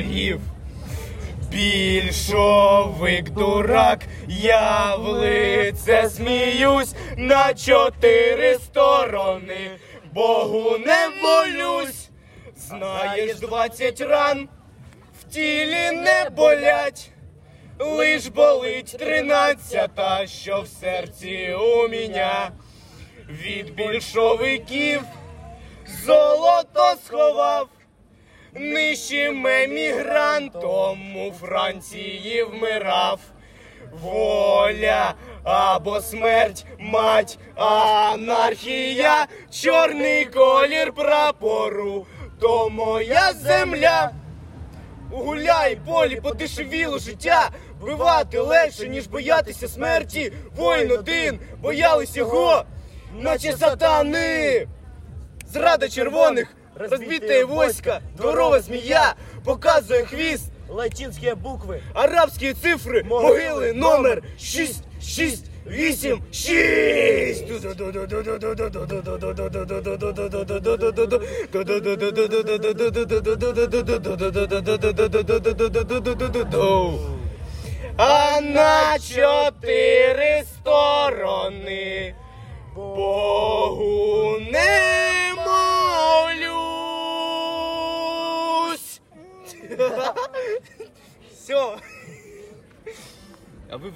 ворогів. Більшовик дурак, я в лице сміюсь на чотири сторони, Богу не молюсь, знаєш, двадцять ран в тілі не болять, лиш болить тринадцята, що в серці у мене від більшовиків золото сховав. Нижчим емігрантом у Франції вмирав. Воля або смерть, мать, анархія, чорний колір прапору, то моя земля. Гуляй, полі, подешевіло життя, вбивати легше, ніж боятися смерті. Воїн один, боялись його, наче сатани. Зрада червоних, розбите войска, дворова змія, показує хвіст, Латинские буквы. арабські цифри, могили, номер 6, 6, 8, 6. А на чотири сторони Богу Все. А вы